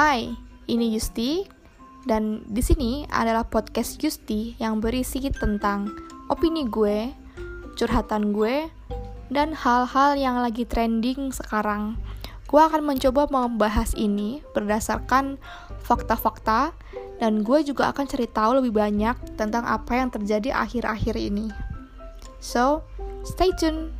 Hai, ini Yusti dan di sini adalah podcast Yusti yang berisi tentang opini gue, curhatan gue, dan hal-hal yang lagi trending sekarang. Gue akan mencoba membahas ini berdasarkan fakta-fakta dan gue juga akan cari tahu lebih banyak tentang apa yang terjadi akhir-akhir ini. So, stay tune.